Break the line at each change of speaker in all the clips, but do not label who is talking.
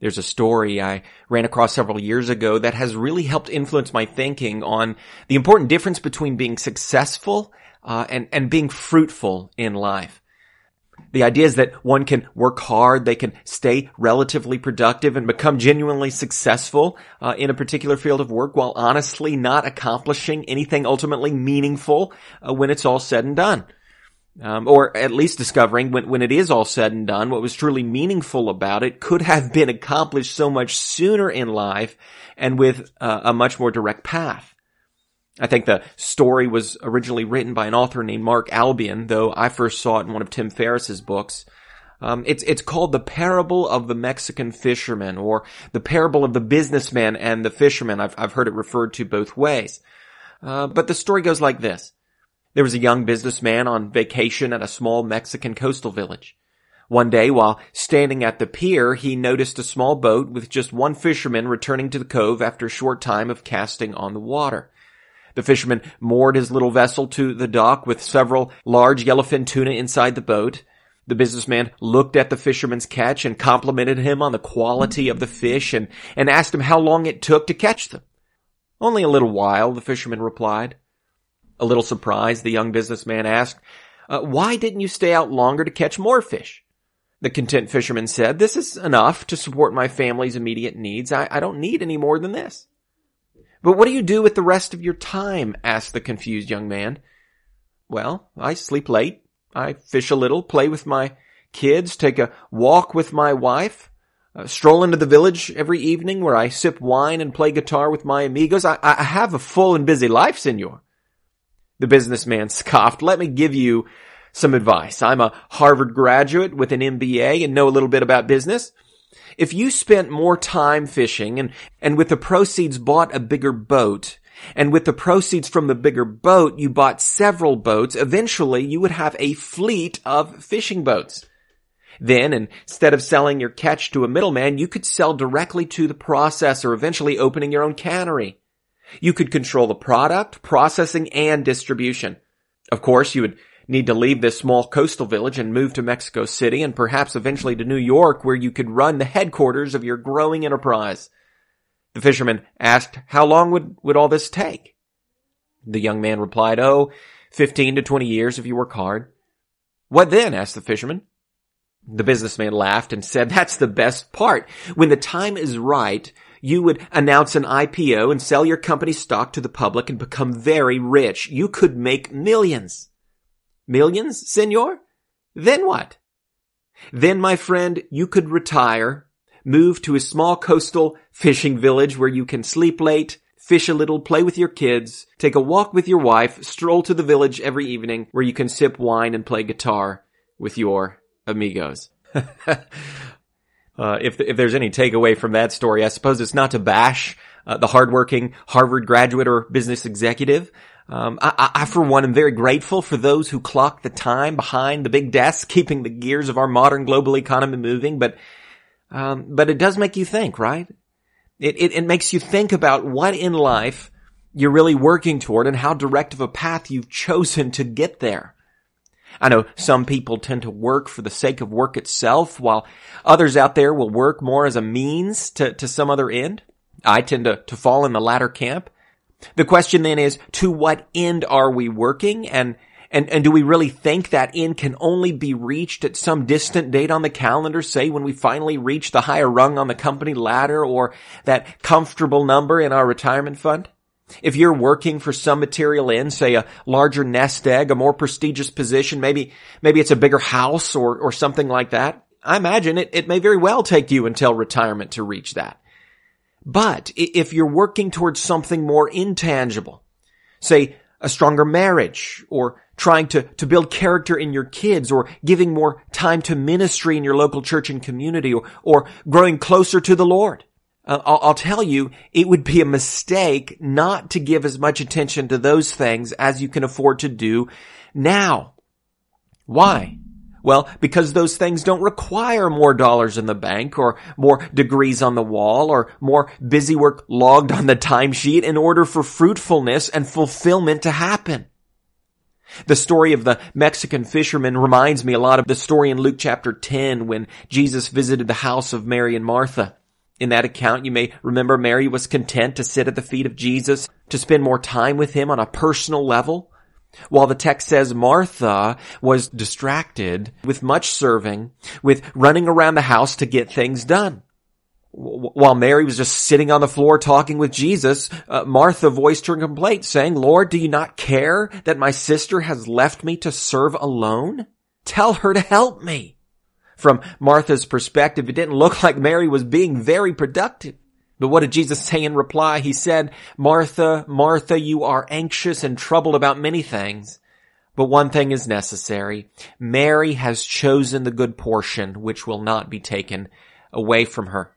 There's a story I ran across several years ago that has really helped influence my thinking on the important difference between being successful uh, and and being fruitful in life. The idea is that one can work hard, they can stay relatively productive and become genuinely successful uh, in a particular field of work while honestly not accomplishing anything ultimately meaningful uh, when it's all said and done. Um, or at least discovering when, when it is all said and done, what was truly meaningful about it could have been accomplished so much sooner in life and with uh, a much more direct path. I think the story was originally written by an author named Mark Albion, though I first saw it in one of Tim Ferriss's books. Um, it's it's called the parable of the Mexican fisherman, or the parable of the businessman and the fisherman. I've I've heard it referred to both ways, uh, but the story goes like this: There was a young businessman on vacation at a small Mexican coastal village. One day, while standing at the pier, he noticed a small boat with just one fisherman returning to the cove after a short time of casting on the water. The fisherman moored his little vessel to the dock with several large yellowfin tuna inside the boat. The businessman looked at the fisherman's catch and complimented him on the quality of the fish and, and asked him how long it took to catch them. Only a little while, the fisherman replied. A little surprised, the young businessman asked, uh, why didn't you stay out longer to catch more fish? The content fisherman said, this is enough to support my family's immediate needs. I, I don't need any more than this. But what do you do with the rest of your time? asked the confused young man. Well, I sleep late. I fish a little, play with my kids, take a walk with my wife, uh, stroll into the village every evening where I sip wine and play guitar with my amigos. I, I have a full and busy life, senor. The businessman scoffed. Let me give you some advice. I'm a Harvard graduate with an MBA and know a little bit about business. If you spent more time fishing and, and with the proceeds bought a bigger boat, and with the proceeds from the bigger boat, you bought several boats, eventually you would have a fleet of fishing boats. Then, instead of selling your catch to a middleman, you could sell directly to the processor, eventually opening your own cannery. You could control the product, processing, and distribution. Of course, you would need to leave this small coastal village and move to Mexico City and perhaps eventually to New York where you could run the headquarters of your growing enterprise. The fisherman asked, how long would, would all this take? The young man replied, oh, 15 to 20 years if you work hard. What then? asked the fisherman. The businessman laughed and said, that's the best part. When the time is right, you would announce an IPO and sell your company stock to the public and become very rich. You could make millions. Millions, senor? Then what? Then, my friend, you could retire, move to a small coastal fishing village where you can sleep late, fish a little, play with your kids, take a walk with your wife, stroll to the village every evening where you can sip wine and play guitar with your amigos. uh, if, if there's any takeaway from that story, I suppose it's not to bash uh, the hardworking Harvard graduate or business executive, um, I, I, for one, am very grateful for those who clock the time behind the big desk, keeping the gears of our modern global economy moving. But, um, but it does make you think, right? It, it, it makes you think about what in life you're really working toward and how direct of a path you've chosen to get there. I know some people tend to work for the sake of work itself, while others out there will work more as a means to, to some other end. I tend to, to fall in the latter camp. The question then is, to what end are we working? And, and, and do we really think that end can only be reached at some distant date on the calendar, say when we finally reach the higher rung on the company ladder or that comfortable number in our retirement fund? If you're working for some material end, say a larger nest egg, a more prestigious position, maybe, maybe it's a bigger house or, or something like that, I imagine it, it may very well take you until retirement to reach that. But if you're working towards something more intangible, say a stronger marriage or trying to, to build character in your kids or giving more time to ministry in your local church and community or, or growing closer to the Lord. Uh, I'll, I'll tell you, it would be a mistake not to give as much attention to those things as you can afford to do now. Why? Well, because those things don't require more dollars in the bank or more degrees on the wall or more busy work logged on the timesheet in order for fruitfulness and fulfillment to happen. The story of the Mexican fisherman reminds me a lot of the story in Luke chapter 10 when Jesus visited the house of Mary and Martha. In that account, you may remember Mary was content to sit at the feet of Jesus, to spend more time with him on a personal level, while the text says Martha was distracted with much serving, with running around the house to get things done. While Mary was just sitting on the floor talking with Jesus, uh, Martha voiced her complaint saying, Lord, do you not care that my sister has left me to serve alone? Tell her to help me. From Martha's perspective, it didn't look like Mary was being very productive. But what did Jesus say in reply? He said, Martha, Martha, you are anxious and troubled about many things, but one thing is necessary. Mary has chosen the good portion, which will not be taken away from her.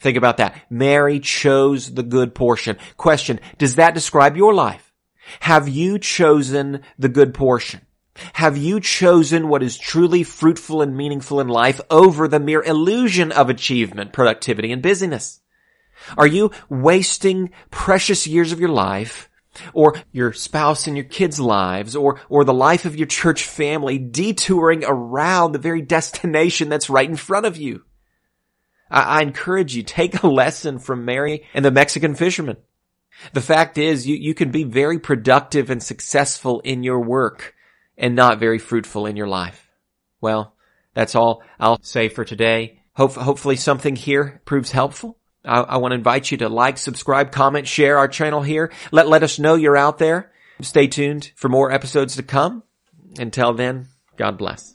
Think about that. Mary chose the good portion. Question, does that describe your life? Have you chosen the good portion? Have you chosen what is truly fruitful and meaningful in life over the mere illusion of achievement, productivity, and busyness? Are you wasting precious years of your life or your spouse and your kids' lives or, or the life of your church family detouring around the very destination that's right in front of you? I, I encourage you, take a lesson from Mary and the Mexican fisherman. The fact is you, you can be very productive and successful in your work and not very fruitful in your life. Well, that's all I'll say for today. Hope, hopefully something here proves helpful. I, I want to invite you to like, subscribe, comment, share our channel here. Let, let us know you're out there. Stay tuned for more episodes to come. Until then, God bless.